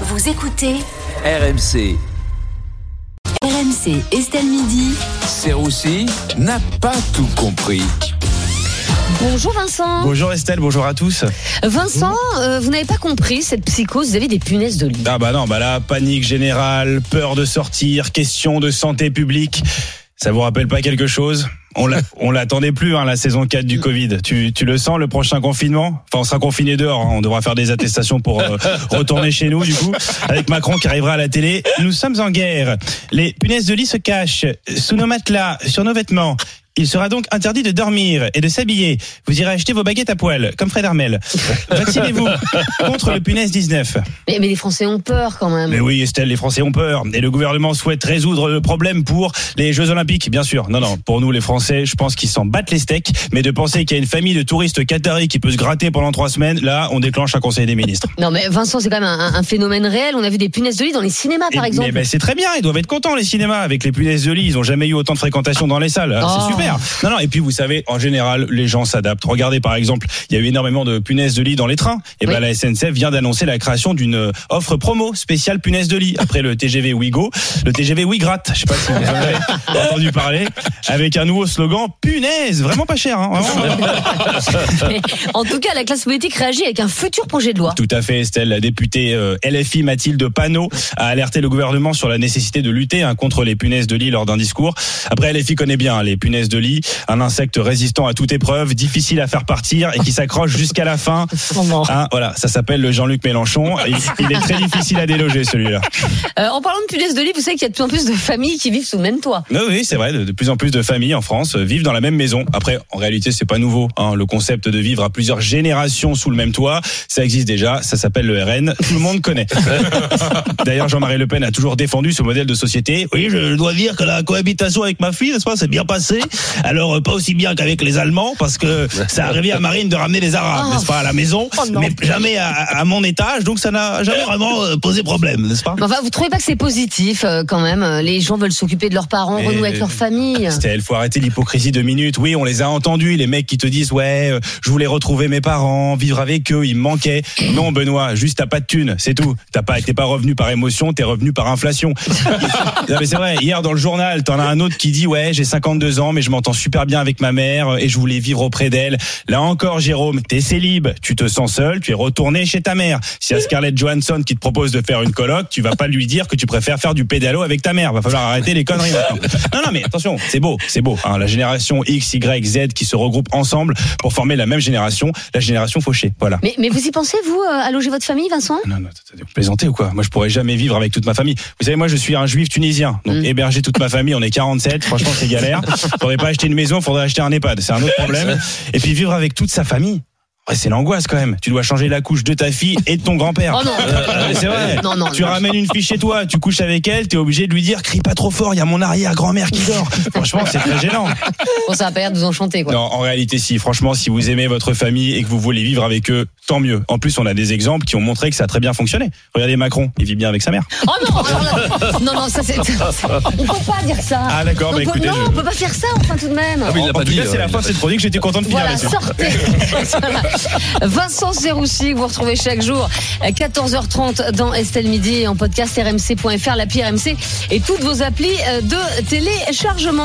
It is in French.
Vous écoutez RMC. RMC Estelle Midi. Serroussi n'a pas tout compris. Bonjour Vincent. Bonjour Estelle, bonjour à tous. Vincent, euh, vous n'avez pas compris cette psychose, vous avez des punaises de lit. Ah bah non, bah là, panique générale, peur de sortir, question de santé publique. Ça vous rappelle pas quelque chose on l'a- on l'attendait plus, hein, la saison 4 du Covid. Tu, tu le sens, le prochain confinement Enfin, on sera confiné dehors. hein. On devra faire des attestations pour euh, retourner chez nous, du coup. Avec Macron qui arrivera à la télé. Nous sommes en guerre. Les punaises de lit se cachent sous nos matelas, sur nos vêtements. Il sera donc interdit de dormir et de s'habiller. Vous irez acheter vos baguettes à poil, comme Fred Armel. Vaccinez-vous contre le punaise 19. Mais, mais les Français ont peur quand même. Mais oui, Estelle, les Français ont peur. Et le gouvernement souhaite résoudre le problème pour les Jeux Olympiques, bien sûr. Non, non, pour nous, les Français, je pense qu'ils s'en battent les steaks. Mais de penser qu'il y a une famille de touristes qataris qui peut se gratter pendant trois semaines, là, on déclenche un conseil des ministres. Non mais Vincent, c'est quand même un, un phénomène réel. On a vu des punaises de lit dans les cinémas par Et- exemple. Mais ben, c'est très bien, ils doivent être contents, les cinémas, avec les punaises de lit. Ils ont jamais eu autant de fréquentation dans les salles. Oh. C'est super. Non, non, et puis vous savez, en général, les gens s'adaptent. Regardez, par exemple, il y a eu énormément de punaises de lit dans les trains. Et ben, Oui. la SNCF vient d'annoncer la création d'une euh, offre promo spéciale punaise de lit. Après le TGV Ouigo, le TGV Ouigratte. Je sais pas si vous en avez entendu parler. Avec un nouveau slogan, punaise, vraiment pas cher, hein, vraiment. Mais en tout cas, la classe politique réagit avec un futur projet de loi. Tout à fait, Estelle. La députée euh, LFI Mathilde Panot a alerté le gouvernement sur la nécessité de lutter hein, contre les punaises de lit lors d'un discours. Après, LFI connaît bien hein, les punaises de lit, un insecte résistant à toute épreuve, difficile à faire partir et qui s'accroche jusqu'à la fin. Hein, voilà, ça s'appelle le Jean-Luc Mélenchon. Il, il est très difficile à déloger celui-là. Euh, en parlant de punaises de lit, vous savez qu'il y a de plus en plus de familles qui vivent sous le même toit. Oui, oui, c'est vrai. De, de plus en plus de familles en France euh, vivent dans la même maison. Après, en réalité, c'est pas nouveau. Hein, le concept de vivre à plusieurs générations sous le même toit, ça existe déjà. Ça s'appelle le RN. Tout le monde connaît. D'ailleurs, Jean-Marie Le Pen a toujours défendu ce modèle de société. Oui, je dois dire que la cohabitation avec ma fille, n'est-ce pas, c'est bien passé. Alors, euh, pas aussi bien qu'avec les Allemands, parce que ça arrivait à Marine de ramener les Arabes, Oh. n'est-ce pas, à la maison, Oh mais jamais à, à mon étage. Donc, ça n'a jamais vraiment euh, posé problème, n'est-ce pas? Enfin, vous trouvez pas que c'est positif euh, quand même euh, Les gens veulent s'occuper de leurs parents, Mais- renouer avec leur famille? Estelle, faut arrêter l'hypocrisie de minutes. Oui, on les a entendus, les mecs qui te disent ouais, euh, je voulais retrouver mes parents, vivre avec eux, ils me manquaient. Non, Benoît, juste t'as pas de thunes, c'est tout. T'as pas, t'es pas revenu par émotion, t'es revenu par inflation. non, mais c'est vrai. Hier dans le journal, t'en as un autre qui dit ouais, j'ai 52 ans, mais je m'entends super bien avec ma mère euh, et je voulais vivre auprès d'elle. Là encore, Jérôme, t'es célib, tu te sens seul, tu es retourné chez ta mère. Si y a Scarlett Johansson qui te propose de faire une coloc, tu vas pas lui dire que tu préfères faire du pédalo avec ta mère. Va falloir arrêter les conneries maintenant. Non, non, mais attention, c'est beau, c'est beau. hein. la génération X, Y, Z qui se regroupent ensemble pour former la même génération, la génération fauchée. Voilà. Mais, mais vous y pensez, vous, euh, à loger votre famille, Vincent? Non, non, vous plaisantez ou quoi? Moi, je pourrais jamais vivre avec toute ma famille. Vous savez, moi, je suis un juif tunisien. Donc, Mm. héberger toute ma famille, on est 47. Franchement, c'est galère. Pas acheter une maison, faudrait acheter un EHPAD. C'est un autre problème. Et puis, vivre avec toute sa famille. Ouais, c'est l'angoisse quand même. Tu dois changer la couche de ta fille et de ton grand-père. Oh non. Euh, c'est vrai. Non, non, tu non. ramènes une fille chez toi, tu couches avec elle, t'es obligé de lui dire crie pas trop fort, il y a mon arrière-grand-mère qui dort. Franchement, c'est très gênant. Bon, ça va pas l'air de vous enchanter, quoi. Non, en réalité, si. Franchement, si vous aimez votre famille et que vous voulez vivre avec eux, tant mieux. En plus, on a des exemples qui ont montré que ça a très bien fonctionné. Regardez Macron, il vit bien avec sa mère. Oh non, alors non, non, ça c'est. On peut pas dire ça. Ah, d'accord, On bah, écoutez, non, je- on peut pas faire ça, enfin tout de même. mais il l'a en pas tout dit, cas, c'est euh, la fin de cette chronique. J'étais content de finir Voilà, sortez. Vincent Serroussi, vous retrouvez chaque jour à 14h30 dans Estelle Midi en podcast rmc.fr, l'appli RMC et toutes vos applis euh, de téléchargement.